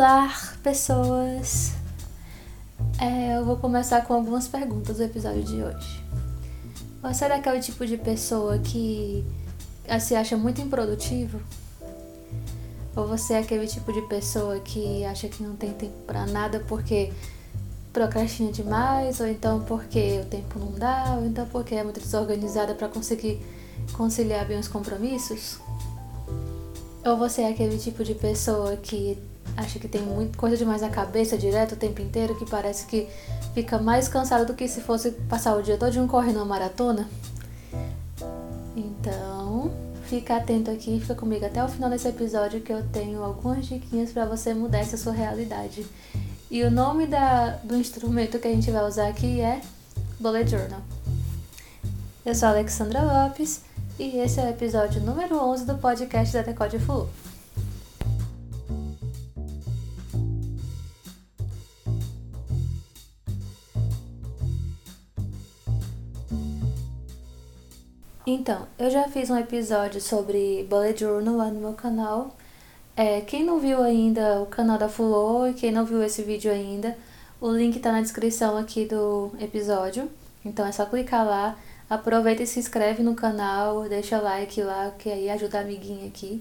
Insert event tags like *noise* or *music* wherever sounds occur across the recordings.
Olá, pessoas! É, eu vou começar com algumas perguntas do episódio de hoje. Você é aquele tipo de pessoa que se acha muito improdutivo? Ou você é aquele tipo de pessoa que acha que não tem tempo para nada porque procrastina demais, ou então porque o tempo não dá, ou então porque é muito desorganizada para conseguir conciliar bem os compromissos? Ou você é aquele tipo de pessoa que acha que tem muita coisa demais na cabeça direto o tempo inteiro, que parece que fica mais cansado do que se fosse passar o dia todo correndo uma maratona? Então, fica atento aqui, fica comigo até o final desse episódio que eu tenho algumas diquinhas para você mudar essa sua realidade. E o nome da, do instrumento que a gente vai usar aqui é Bullet Journal. Eu sou a Alexandra Lopes e esse é o episódio número 11 do podcast da Decode Flu. Então, eu já fiz um episódio sobre Bullet Journal lá no meu canal. É, quem não viu ainda o canal da Fulô e quem não viu esse vídeo ainda, o link tá na descrição aqui do episódio. Então é só clicar lá, aproveita e se inscreve no canal, deixa like lá, que aí ajuda a amiguinha aqui.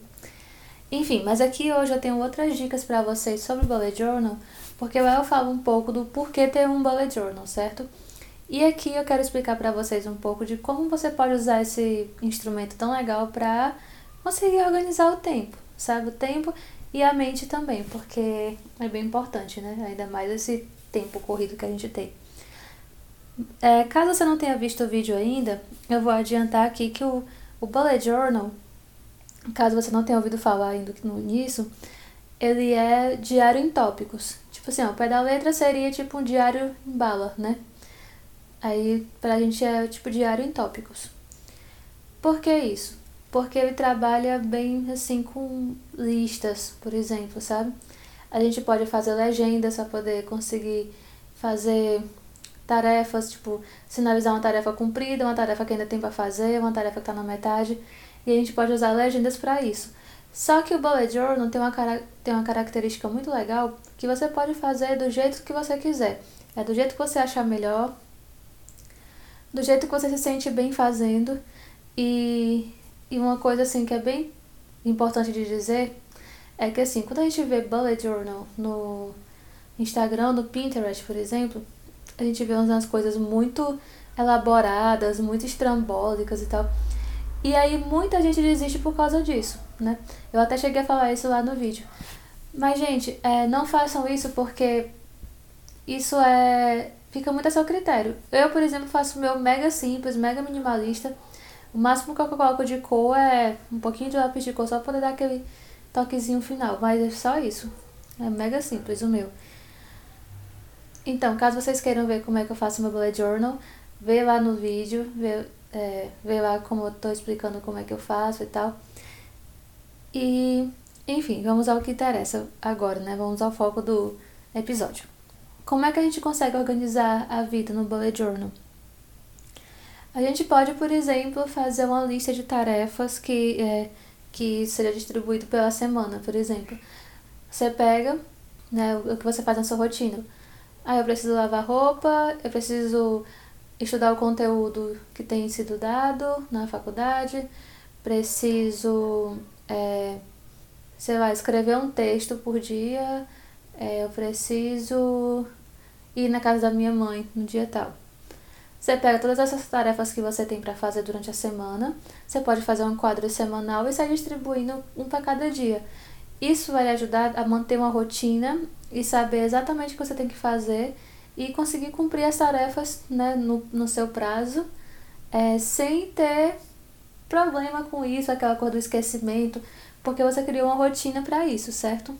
Enfim, mas aqui hoje eu tenho outras dicas para vocês sobre Bullet Journal, porque lá eu falo um pouco do porquê ter um Bullet Journal, certo? E aqui eu quero explicar para vocês um pouco de como você pode usar esse instrumento tão legal para conseguir organizar o tempo, sabe? O tempo e a mente também, porque é bem importante, né? Ainda mais esse tempo corrido que a gente tem. É, caso você não tenha visto o vídeo ainda, eu vou adiantar aqui que o, o Bullet Journal, caso você não tenha ouvido falar ainda nisso, ele é diário em tópicos. Tipo assim, ó, o pé da letra seria tipo um diário em bala, né? Aí pra gente é tipo diário em tópicos. Por que isso? Porque ele trabalha bem assim com listas, por exemplo, sabe? A gente pode fazer legendas para poder conseguir fazer tarefas, tipo, sinalizar uma tarefa cumprida, uma tarefa que ainda tem para fazer, uma tarefa que está na metade, e a gente pode usar legendas para isso. Só que o Bullet Journal tem uma, tem uma característica muito legal que você pode fazer do jeito que você quiser. É do jeito que você achar melhor, do jeito que você se sente bem fazendo. E, e uma coisa assim que é bem importante de dizer é que assim, quando a gente vê bullet journal no Instagram, no Pinterest, por exemplo, a gente vê umas coisas muito elaboradas, muito estrambólicas e tal. E aí muita gente desiste por causa disso, né? Eu até cheguei a falar isso lá no vídeo. Mas, gente, é, não façam isso porque isso é fica muito a seu critério. Eu, por exemplo, faço meu mega simples, mega minimalista. O máximo que eu coloco de cor é um pouquinho de lápis de cor só poder dar aquele toquezinho final. Mas é só isso. É mega simples o meu. Então, caso vocês queiram ver como é que eu faço meu bullet journal, vê lá no vídeo, vê, é, vê lá como eu tô explicando como é que eu faço e tal. E, enfim, vamos ao que interessa agora, né? Vamos ao foco do episódio. Como é que a gente consegue organizar a vida no bullet journal? A gente pode, por exemplo, fazer uma lista de tarefas que, é, que seja distribuído pela semana, por exemplo. Você pega né, o que você faz na sua rotina. Ah, eu preciso lavar roupa, eu preciso estudar o conteúdo que tem sido dado na faculdade, preciso, é, sei lá, escrever um texto por dia, é, eu preciso ir na casa da minha mãe no dia tal. Você pega todas essas tarefas que você tem para fazer durante a semana, você pode fazer um quadro semanal e sair distribuindo um para cada dia. Isso vai lhe ajudar a manter uma rotina e saber exatamente o que você tem que fazer e conseguir cumprir as tarefas né, no, no seu prazo, é, sem ter problema com isso, aquela coisa do esquecimento, porque você criou uma rotina para isso, certo?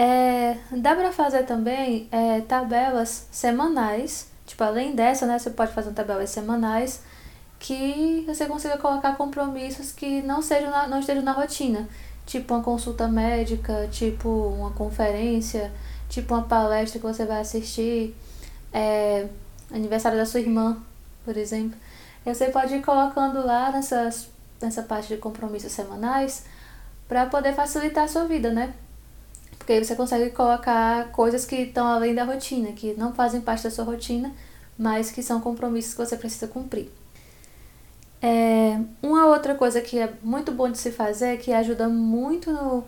É, dá para fazer também é, tabelas semanais, tipo, além dessa, né, você pode fazer tabelas semanais que você consiga colocar compromissos que não, sejam na, não estejam na rotina, tipo uma consulta médica, tipo uma conferência, tipo uma palestra que você vai assistir, é, aniversário da sua irmã, por exemplo. Você pode ir colocando lá nessas, nessa parte de compromissos semanais para poder facilitar a sua vida, né? Porque você consegue colocar coisas que estão além da rotina, que não fazem parte da sua rotina, mas que são compromissos que você precisa cumprir. É, uma outra coisa que é muito bom de se fazer, que ajuda muito no,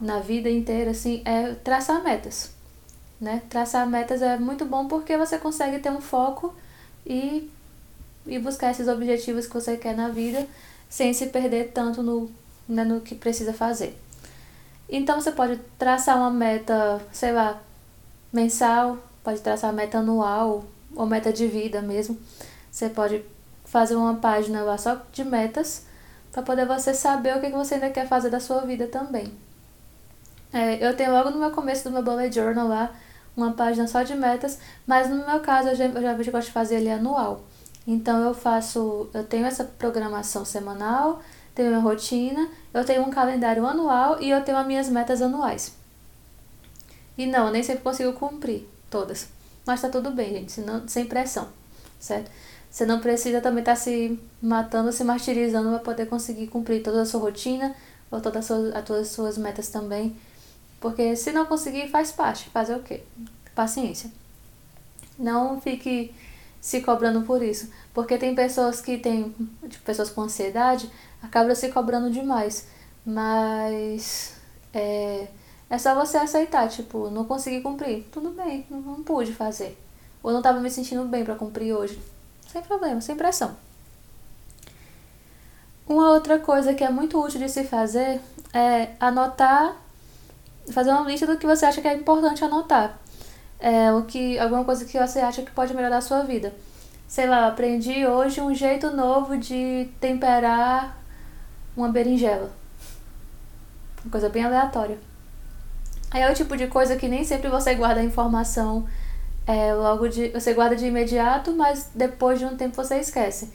na vida inteira, assim, é traçar metas. Né? Traçar metas é muito bom porque você consegue ter um foco e, e buscar esses objetivos que você quer na vida sem se perder tanto no, né, no que precisa fazer. Então você pode traçar uma meta, sei lá, mensal, pode traçar meta anual ou meta de vida mesmo. Você pode fazer uma página lá só de metas para poder você saber o que você ainda quer fazer da sua vida também. É, eu tenho logo no meu começo do meu bullet journal lá uma página só de metas, mas no meu caso eu já, eu já gosto de fazer ele anual. Então eu faço, eu tenho essa programação semanal, tenho minha rotina, eu tenho um calendário anual e eu tenho as minhas metas anuais. E não, eu nem sempre consigo cumprir todas. Mas tá tudo bem, gente, senão, sem pressão, certo? Você não precisa também estar tá se matando, se martirizando para poder conseguir cumprir toda a sua rotina ou todas as suas, todas as suas metas também. Porque se não conseguir, faz parte. Fazer o quê? Paciência. Não fique se cobrando por isso. Porque tem pessoas que têm, tipo, pessoas com ansiedade, acabam se cobrando demais. Mas é, é só você aceitar, tipo, não consegui cumprir. Tudo bem, não, não pude fazer. Ou não estava me sentindo bem para cumprir hoje. Sem problema, sem pressão. Uma outra coisa que é muito útil de se fazer é anotar, fazer uma lista do que você acha que é importante anotar é, o que, alguma coisa que você acha que pode melhorar a sua vida. Sei lá, aprendi hoje um jeito novo de temperar uma berinjela. Uma coisa bem aleatória. Aí é o tipo de coisa que nem sempre você guarda a informação é, logo de. Você guarda de imediato, mas depois de um tempo você esquece.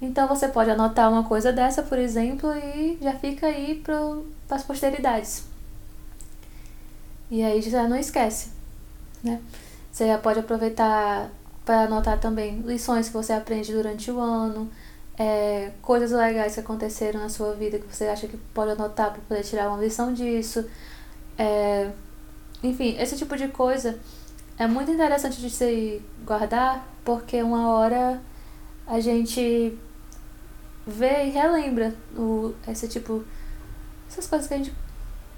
Então você pode anotar uma coisa dessa, por exemplo, e já fica aí para as posteridades. E aí já não esquece né? Você já pode aproveitar para anotar também lições que você aprende durante o ano, é, coisas legais que aconteceram na sua vida que você acha que pode anotar para poder tirar uma lição disso. É, enfim, esse tipo de coisa é muito interessante de se guardar porque uma hora a gente vê e relembra o, esse tipo essas coisas que a gente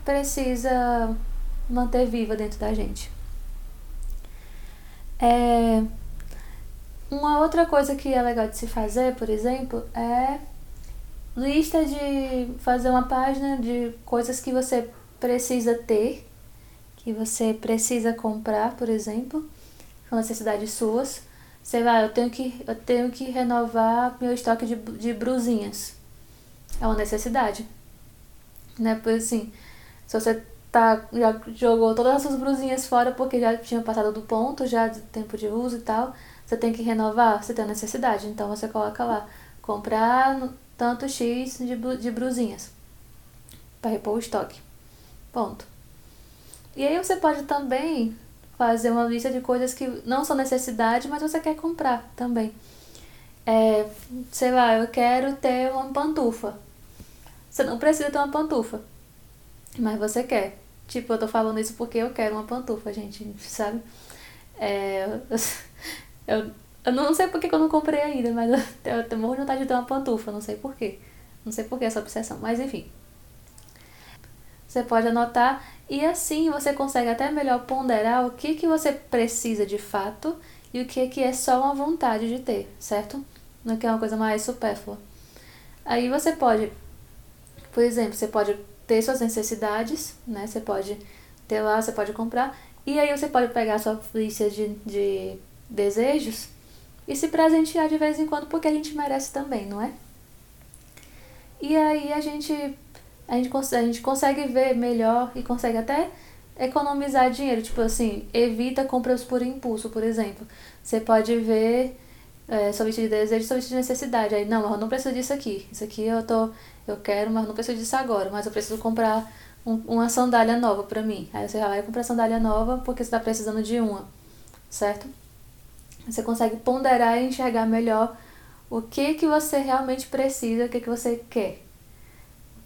precisa manter viva dentro da gente. É, uma outra coisa que é legal de se fazer, por exemplo, é lista de fazer uma página de coisas que você precisa ter, que você precisa comprar, por exemplo, são necessidades suas. Sei lá, eu tenho que, eu tenho que renovar meu estoque de, de brusinhas. É uma necessidade. Né? Pois assim, se você tá, já jogou todas as suas brusinhas fora porque já tinha passado do ponto, já de tempo de uso e tal. Você tem que renovar, você tem necessidade. Então você coloca lá, comprar tanto X de, de brusinhas para repor o estoque. Ponto. E aí você pode também fazer uma lista de coisas que não são necessidade, mas você quer comprar também. É, sei lá, eu quero ter uma pantufa. Você não precisa ter uma pantufa mas você quer. Tipo, eu tô falando isso porque eu quero uma pantufa, gente, sabe? É, eu, eu não sei porque que eu não comprei ainda, mas eu, *laughs* tenho muita vontade de ter uma pantufa, não sei porquê. Não sei por que essa obsessão, mas enfim. Você pode anotar e assim você consegue até melhor ponderar o que, que você precisa de fato e o que, que é só uma vontade de ter, certo? Não é que é uma coisa mais supérflua. Aí você pode, por exemplo, você pode ter suas necessidades, né? Você pode ter lá, você pode comprar. E aí você pode pegar sua lista de, de desejos e se presentear de vez em quando, porque a gente merece também, não é? E aí a gente, a gente, a gente consegue ver melhor e consegue até economizar dinheiro. Tipo assim, evita compras por impulso, por exemplo. Você pode ver é, lista de desejo, lista de necessidade. Aí, não, eu não preciso disso aqui. Isso aqui eu tô eu quero, mas não preciso disso agora, mas eu preciso comprar um, uma sandália nova pra mim. Aí você vai comprar sandália nova porque você tá precisando de uma, certo? Você consegue ponderar e enxergar melhor o que que você realmente precisa, o que que você quer.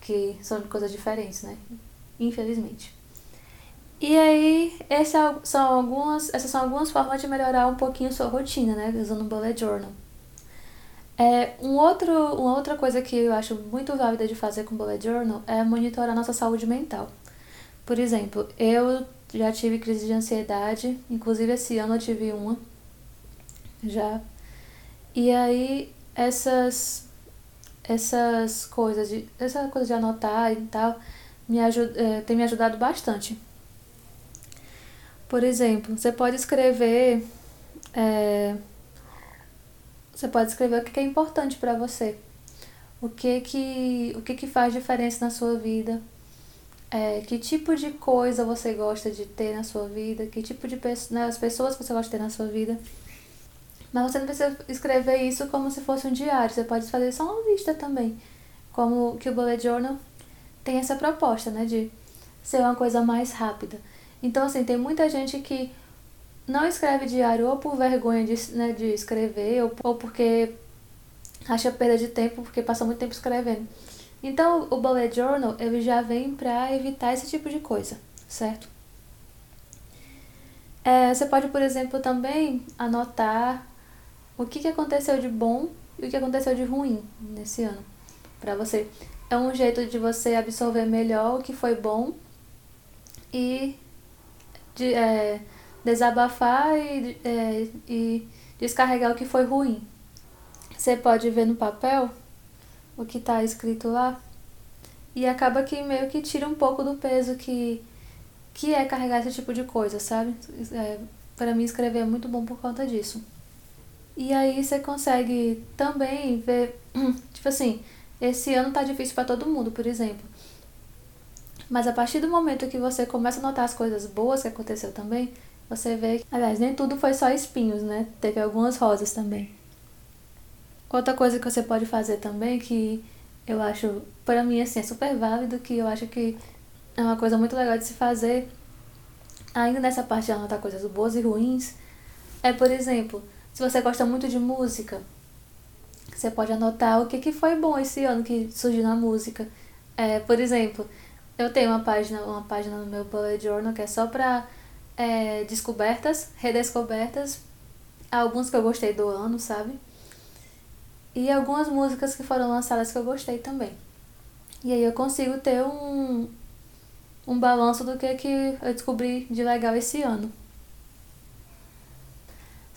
Que são coisas diferentes, né? Infelizmente. E aí, é são algumas, essas são algumas formas de melhorar um pouquinho sua rotina, né? Usando o Bullet Journal. É, um outro, uma outra coisa que eu acho muito válida de fazer com o Bullet Journal é monitorar nossa saúde mental. Por exemplo, eu já tive crise de ansiedade, inclusive esse ano eu tive uma. Já. E aí, essas essas coisas de essa coisa de anotar e tal me ajuda, é, tem me ajudado bastante por exemplo, você pode escrever. É, você pode escrever o que é importante para você. O que que, o que que faz diferença na sua vida. É, que tipo de coisa você gosta de ter na sua vida. Que tipo de né, as pessoas que você gosta de ter na sua vida. Mas você não precisa escrever isso como se fosse um diário. Você pode fazer só uma lista também. Como que o Bullet Journal tem essa proposta, né? De ser uma coisa mais rápida. Então, assim, tem muita gente que não escreve diário ou por vergonha de, né, de escrever ou, ou porque acha perda de tempo porque passa muito tempo escrevendo. Então, o bullet journal ele já vem para evitar esse tipo de coisa, certo? É, você pode, por exemplo, também anotar o que, que aconteceu de bom e o que aconteceu de ruim nesse ano para você. É um jeito de você absorver melhor o que foi bom e de, é, desabafar e, é, e descarregar o que foi ruim. Você pode ver no papel o que está escrito lá e acaba que meio que tira um pouco do peso que, que é carregar esse tipo de coisa, sabe? É, para mim escrever é muito bom por conta disso. E aí você consegue também ver, *clears throat* tipo assim, esse ano tá difícil para todo mundo, por exemplo. Mas a partir do momento que você começa a notar as coisas boas que aconteceu também, você vê que, aliás, nem tudo foi só espinhos, né? Teve algumas rosas também. Outra coisa que você pode fazer também, que eu acho, para mim, assim, é super válido, que eu acho que é uma coisa muito legal de se fazer, ainda nessa parte de anotar coisas boas e ruins, é, por exemplo, se você gosta muito de música, você pode anotar o que, que foi bom esse ano que surgiu na música. É, por exemplo, eu tenho uma página, uma página no meu bullet journal que é só pra é, descobertas, redescobertas, alguns que eu gostei do ano, sabe? E algumas músicas que foram lançadas que eu gostei também. E aí eu consigo ter um, um balanço do que, que eu descobri de legal esse ano.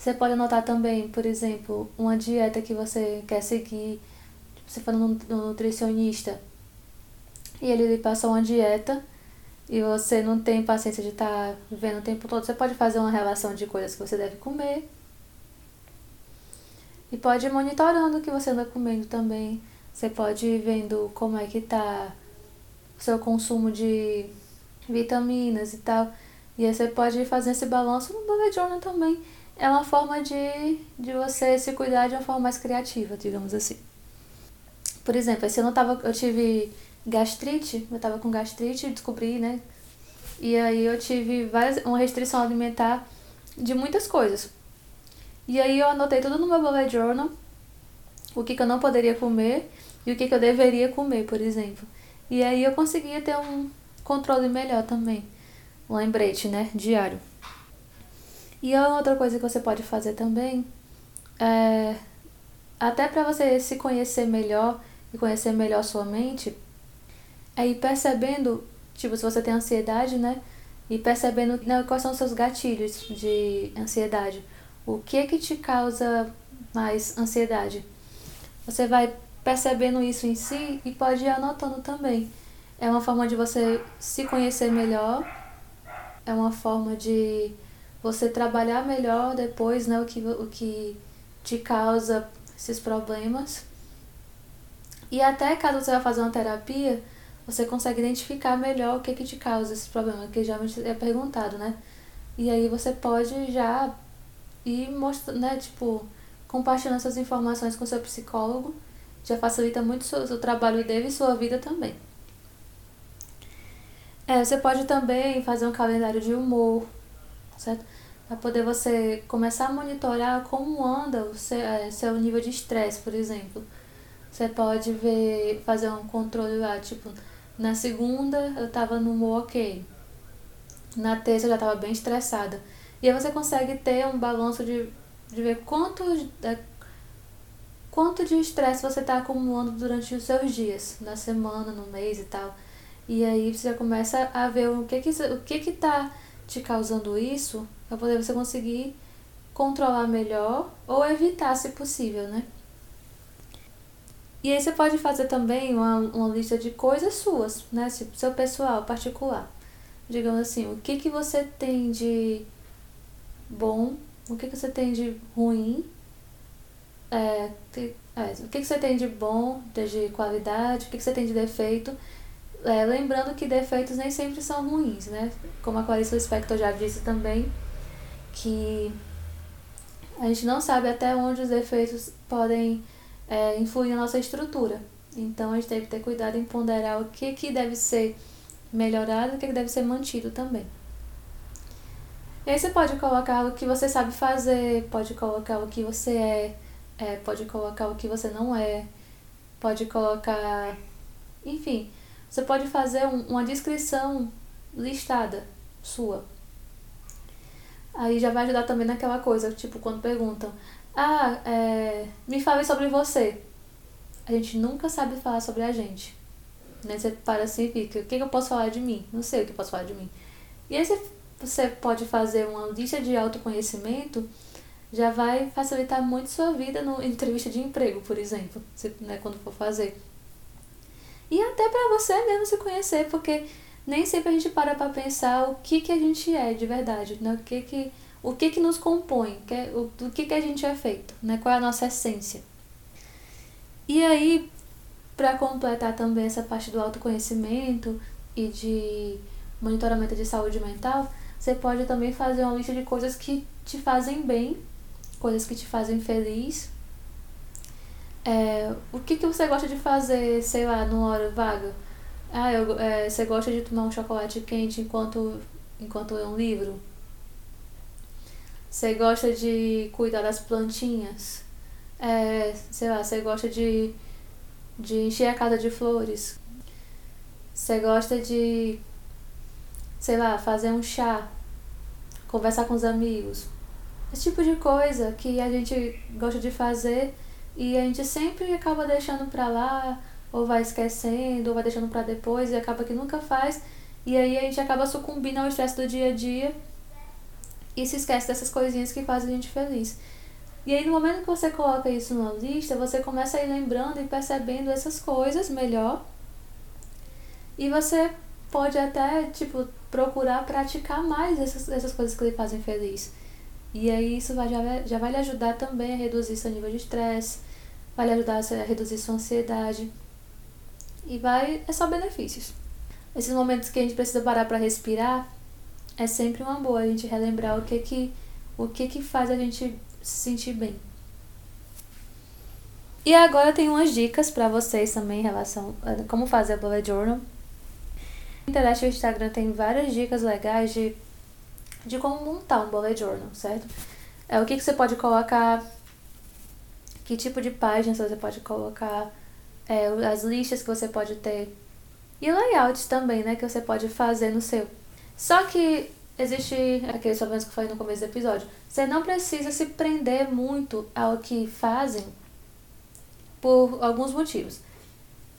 Você pode anotar também, por exemplo, uma dieta que você quer seguir. Você for no nutricionista e ele lhe passou uma dieta e você não tem paciência de estar tá vendo o tempo todo, você pode fazer uma relação de coisas que você deve comer. E pode ir monitorando o que você anda comendo também. Você pode ir vendo como é que tá o seu consumo de vitaminas e tal. E aí você pode ir fazendo esse balanço no bullet journal também. É uma forma de, de você se cuidar de uma forma mais criativa, digamos assim. Por exemplo, ano eu, tava, eu tive gastrite, eu tava com gastrite, descobri, né? E aí eu tive várias, uma restrição alimentar de muitas coisas. E aí eu anotei tudo no meu bullet journal, o que, que eu não poderia comer e o que, que eu deveria comer, por exemplo. E aí eu conseguia ter um controle melhor também. Um lembrete, né? Diário. E outra coisa que você pode fazer também é até para você se conhecer melhor e conhecer melhor sua mente, Aí percebendo, tipo, se você tem ansiedade, né? E percebendo né, quais são os seus gatilhos de ansiedade. O que é que te causa mais ansiedade? Você vai percebendo isso em si e pode ir anotando também. É uma forma de você se conhecer melhor, é uma forma de você trabalhar melhor depois, né, o que, o que te causa esses problemas. E até caso você vá fazer uma terapia, você consegue identificar melhor o que, que te causa esse problema, que geralmente é perguntado, né? E aí você pode já ir mostrando, né, tipo, compartilhando essas informações com seu psicólogo, já facilita muito o seu trabalho dele e sua vida também. É, você pode também fazer um calendário de humor, certo? Para poder você começar a monitorar como anda o seu, é, seu nível de estresse, por exemplo. Você pode ver, fazer um controle lá, tipo, na segunda eu tava no ok. Na terça eu já estava bem estressada. E aí você consegue ter um balanço de, de ver quanto, é, quanto de estresse você está acumulando durante os seus dias, na semana, no mês e tal. E aí você já começa a ver o que que, o que, que tá te causando isso, para poder você conseguir controlar melhor ou evitar se possível, né? E aí você pode fazer também uma, uma lista de coisas suas, né? Tipo, seu pessoal particular. Digamos assim, o que que você tem de bom, o que que você tem de ruim, é, é, o que que você tem de bom, de qualidade, o que que você tem de defeito. É, lembrando que defeitos nem sempre são ruins, né? Como a Clarice Lispector já disse também, que a gente não sabe até onde os defeitos podem é, influir na nossa estrutura. Então a gente tem que ter cuidado em ponderar o que, que deve ser melhorado e o que, que deve ser mantido também. E aí você pode colocar o que você sabe fazer, pode colocar o que você é, é pode colocar o que você não é, pode colocar. Enfim, você pode fazer um, uma descrição listada sua. Aí já vai ajudar também naquela coisa, tipo, quando perguntam, ah, é, me fale sobre você. A gente nunca sabe falar sobre a gente. Né? Você para assim e fica, o que, eu posso falar de mim? Não sei o que eu posso falar de mim. E aí você, você pode fazer uma lista de autoconhecimento, já vai facilitar muito sua vida no entrevista de emprego, por exemplo, se, né, quando for fazer. E até para você mesmo se conhecer, porque nem sempre a gente para para pensar o que, que a gente é de verdade, né? o, que, que, o que, que nos compõe, que, é, o, do que, que a gente é feito, né? qual é a nossa essência. E aí, para completar também essa parte do autoconhecimento e de monitoramento de saúde mental, você pode também fazer uma lista de coisas que te fazem bem, coisas que te fazem feliz, é, o que, que você gosta de fazer, sei lá, numa hora vaga? Ah, eu, é, você gosta de tomar um chocolate quente enquanto, enquanto lê um livro? Você gosta de cuidar das plantinhas? É, sei lá, você gosta de, de encher a casa de flores? Você gosta de, sei lá, fazer um chá? Conversar com os amigos? Esse tipo de coisa que a gente gosta de fazer e a gente sempre acaba deixando pra lá, ou vai esquecendo, ou vai deixando pra depois, e acaba que nunca faz. E aí a gente acaba sucumbindo ao estresse do dia a dia e se esquece dessas coisinhas que fazem a gente feliz. E aí no momento que você coloca isso numa lista, você começa a ir lembrando e percebendo essas coisas melhor. E você pode até, tipo, procurar praticar mais essas, essas coisas que lhe fazem feliz. E aí isso vai, já, vai, já vai lhe ajudar também a reduzir seu nível de estresse, vai lhe ajudar a reduzir sua ansiedade. E vai. É só benefícios. Esses momentos que a gente precisa parar para respirar é sempre uma boa a gente relembrar o que que, o que, que faz a gente se sentir bem. E agora tem umas dicas para vocês também em relação a como fazer a bullet journal. Na internet e o Instagram tem várias dicas legais de, de como montar um bullet journal, certo? É o que, que você pode colocar que tipo de páginas você pode colocar, é, as listas que você pode ter e layouts também, né, que você pode fazer no seu. Só que existe aqueles problemas que eu falei no começo do episódio. Você não precisa se prender muito ao que fazem por alguns motivos.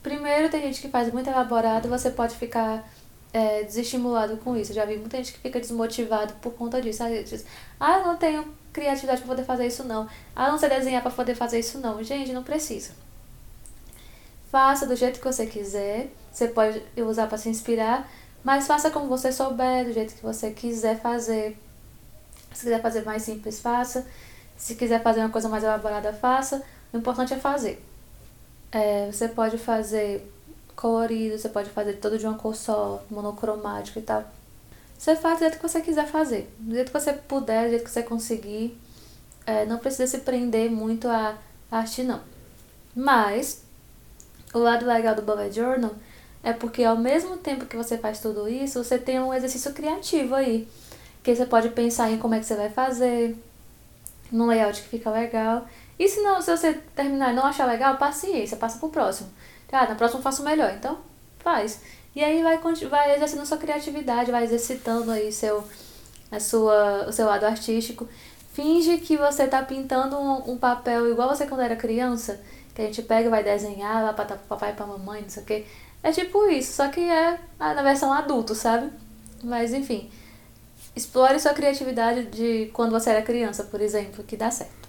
Primeiro, tem gente que faz muito elaborado, você pode ficar é, desestimulado com isso. Já vi muita gente que fica desmotivado por conta disso. Aí diz, ah, eu não tenho criatividade para poder fazer isso não. Ah, não sei desenhar para poder fazer isso não. Gente, não precisa. Faça do jeito que você quiser. Você pode usar para se inspirar, mas faça como você souber, do jeito que você quiser fazer. Se quiser fazer mais simples, faça. Se quiser fazer uma coisa mais elaborada, faça. O importante é fazer. É, você pode fazer colorido, você pode fazer todo de uma cor só, monocromático e tal. Você faz do jeito que você quiser fazer, do jeito que você puder, do jeito que você conseguir. É, não precisa se prender muito à arte, não. Mas, o lado legal do Bullet Journal é porque ao mesmo tempo que você faz tudo isso, você tem um exercício criativo aí. Que você pode pensar em como é que você vai fazer, num layout que fica legal. E se, não, se você terminar e não achar legal, paciência, passa pro próximo. Ah, na próxima eu faço melhor, então faz. E aí vai, vai exercendo sua criatividade, vai exercitando aí seu, a sua, o seu lado artístico. Finge que você tá pintando um, um papel igual você quando era criança, que a gente pega e vai desenhar pra pro papai e pra mamãe, não sei o quê. É tipo isso, só que é na versão adulto, sabe? Mas enfim, explore sua criatividade de quando você era criança, por exemplo, que dá certo.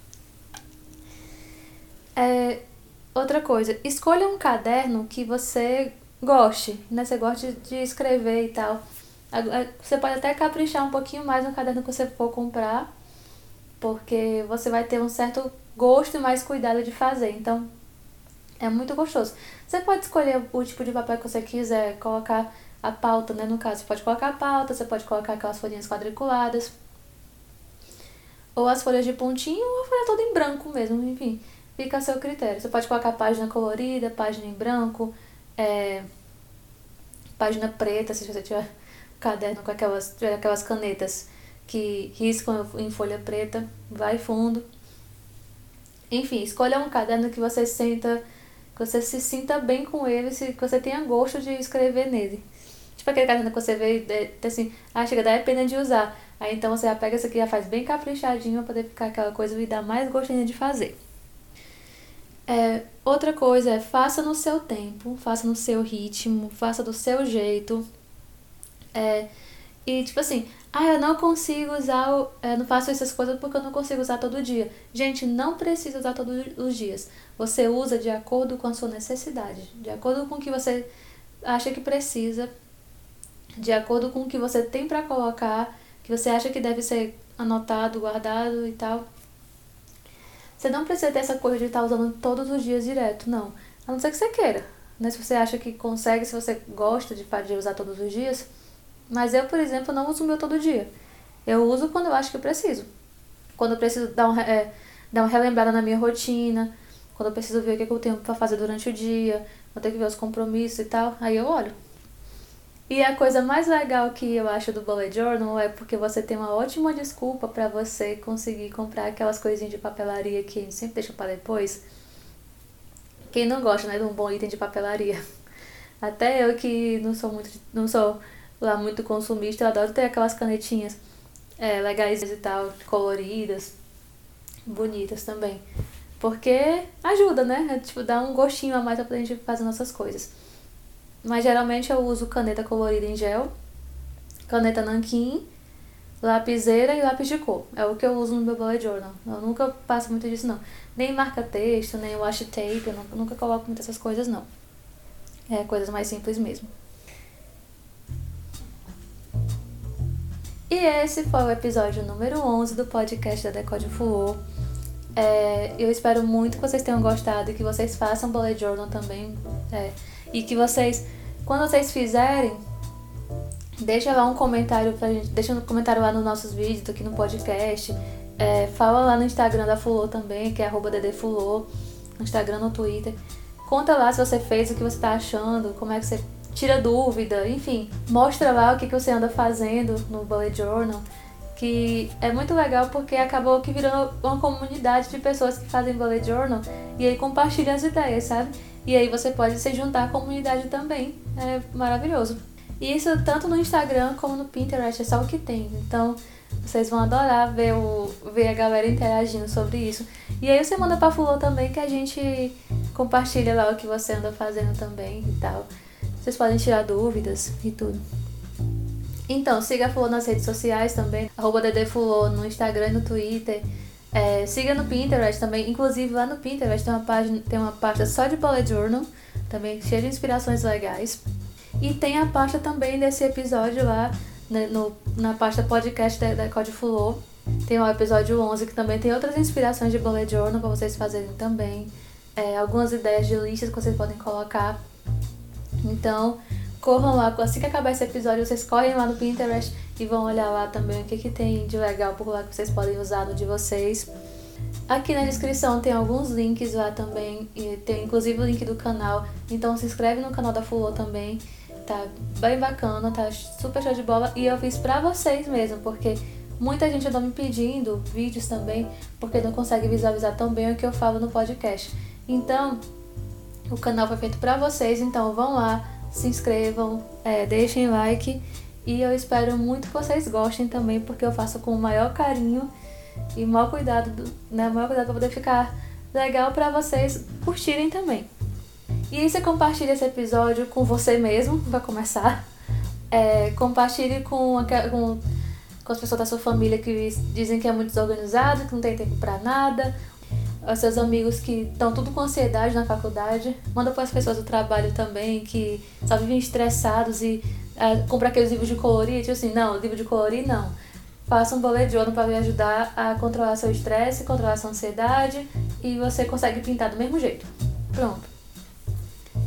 É, outra coisa, escolha um caderno que você goste, né? Você goste de escrever e tal. Você pode até caprichar um pouquinho mais no caderno que você for comprar, porque você vai ter um certo gosto e mais cuidado de fazer. Então, é muito gostoso. Você pode escolher o tipo de papel que você quiser, colocar a pauta, né? No caso, você pode colocar a pauta, você pode colocar aquelas folhinhas quadriculadas, ou as folhas de pontinho, ou a folha toda em branco mesmo, enfim, fica a seu critério. Você pode colocar página colorida, página em branco, é, página preta, se você tiver *laughs* caderno com aquelas, aquelas canetas que riscam em folha preta, vai fundo. Enfim, escolha um caderno que você sinta, que você se sinta bem com ele, que você tenha gosto de escrever nele. Tipo aquele caderno que você vê e assim, ah, chega, dá pena de usar. Aí então você já pega esse aqui já faz bem caprichadinho pra poder ficar aquela coisa e dar mais gostinho de fazer. É, outra coisa é faça no seu tempo, faça no seu ritmo, faça do seu jeito. É, e tipo assim, ah, eu não consigo usar, eu não faço essas coisas porque eu não consigo usar todo dia. Gente, não precisa usar todos os dias. Você usa de acordo com a sua necessidade, de acordo com o que você acha que precisa, de acordo com o que você tem para colocar, que você acha que deve ser anotado, guardado e tal. Você não precisa ter essa coisa de estar usando todos os dias direto, não. A não ser que você queira. Né? Se você acha que consegue, se você gosta de, de usar todos os dias, mas eu, por exemplo, não uso o meu todo dia. Eu uso quando eu acho que eu preciso. Quando eu preciso dar, um, é, dar uma relembrada na minha rotina, quando eu preciso ver o que, que eu tenho para fazer durante o dia, eu tenho que ver os compromissos e tal, aí eu olho. E a coisa mais legal que eu acho do Bullet Journal é porque você tem uma ótima desculpa para você conseguir comprar aquelas coisinhas de papelaria que a gente sempre deixa para depois. Quem não gosta, né, de um bom item de papelaria? *laughs* Até eu que não sou muito, não sou lá muito consumista, eu adoro ter aquelas canetinhas é, legais e tal, coloridas, bonitas também. Porque ajuda, né? É, tipo, dá um gostinho a mais pra gente fazer nossas coisas. Mas geralmente eu uso caneta colorida em gel, caneta nanquim, lapiseira e lápis de cor. É o que eu uso no meu bullet journal. Eu nunca passo muito disso, não. Nem marca texto, nem washi tape, eu nunca, nunca coloco muitas essas coisas, não. É coisas mais simples mesmo. E esse foi o episódio número 11 do podcast da Decode Fluor. É, eu espero muito que vocês tenham gostado e que vocês façam bullet journal também. É, e que vocês, quando vocês fizerem, deixa lá um comentário pra gente, deixa um comentário lá nos nossos vídeos, aqui no podcast. É, fala lá no Instagram da Fulô também, que é arroba ddfulô, no Instagram, no Twitter. Conta lá se você fez, o que você tá achando, como é que você tira dúvida, enfim, mostra lá o que, que você anda fazendo no Bullet Journal, que é muito legal porque acabou que virando uma comunidade de pessoas que fazem Bullet Journal e aí compartilham as ideias, sabe? E aí você pode se juntar à comunidade também, é maravilhoso. E isso tanto no Instagram como no Pinterest, é só o que tem. Então, vocês vão adorar ver, o, ver a galera interagindo sobre isso. E aí você manda pra Fulô também que a gente compartilha lá o que você anda fazendo também e tal. Vocês podem tirar dúvidas e tudo. Então, siga a Fulô nas redes sociais também, arroba DDFulô no Instagram e no Twitter. É, siga no Pinterest também, inclusive lá no Pinterest tem uma página, tem uma pasta só de bullet journal, também cheia de inspirações legais. E tem a pasta também desse episódio lá, né, no, na pasta podcast da, da Code Fulô. Tem o episódio 11 que também tem outras inspirações de bullet journal para vocês fazerem também. É, algumas ideias de listas que vocês podem colocar então, corram lá, assim que acabar esse episódio, vocês correm lá no Pinterest e vão olhar lá também o que, que tem de legal por lá que vocês podem usar no de vocês. Aqui na descrição tem alguns links lá também, e tem inclusive o link do canal. Então se inscreve no canal da Fulô também. Tá bem bacana, tá super show de bola. E eu fiz pra vocês mesmo, porque muita gente andou me pedindo vídeos também, porque não consegue visualizar tão bem o que eu falo no podcast. Então, o canal foi feito para vocês, então vão lá, se inscrevam, é, deixem like e eu espero muito que vocês gostem também, porque eu faço com o maior carinho e maior cuidado, né, maior cuidado para poder ficar legal para vocês curtirem também. E você compartilha esse episódio com você mesmo, para começar. É, compartilhe com, com, com as pessoas da sua família que dizem que é muito desorganizado, que não tem tempo para nada. Os seus amigos que estão tudo com ansiedade na faculdade. Manda para as pessoas do trabalho também que só vivem estressados e é, compra aqueles livros de colorir. Tipo assim, não, livro de colorir não. Faça um bullet journal para me ajudar a controlar seu estresse, controlar sua ansiedade e você consegue pintar do mesmo jeito. Pronto.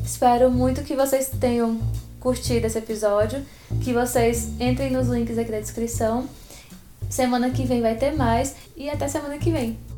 Espero muito que vocês tenham curtido esse episódio, que vocês entrem nos links aqui da descrição. Semana que vem vai ter mais e até semana que vem.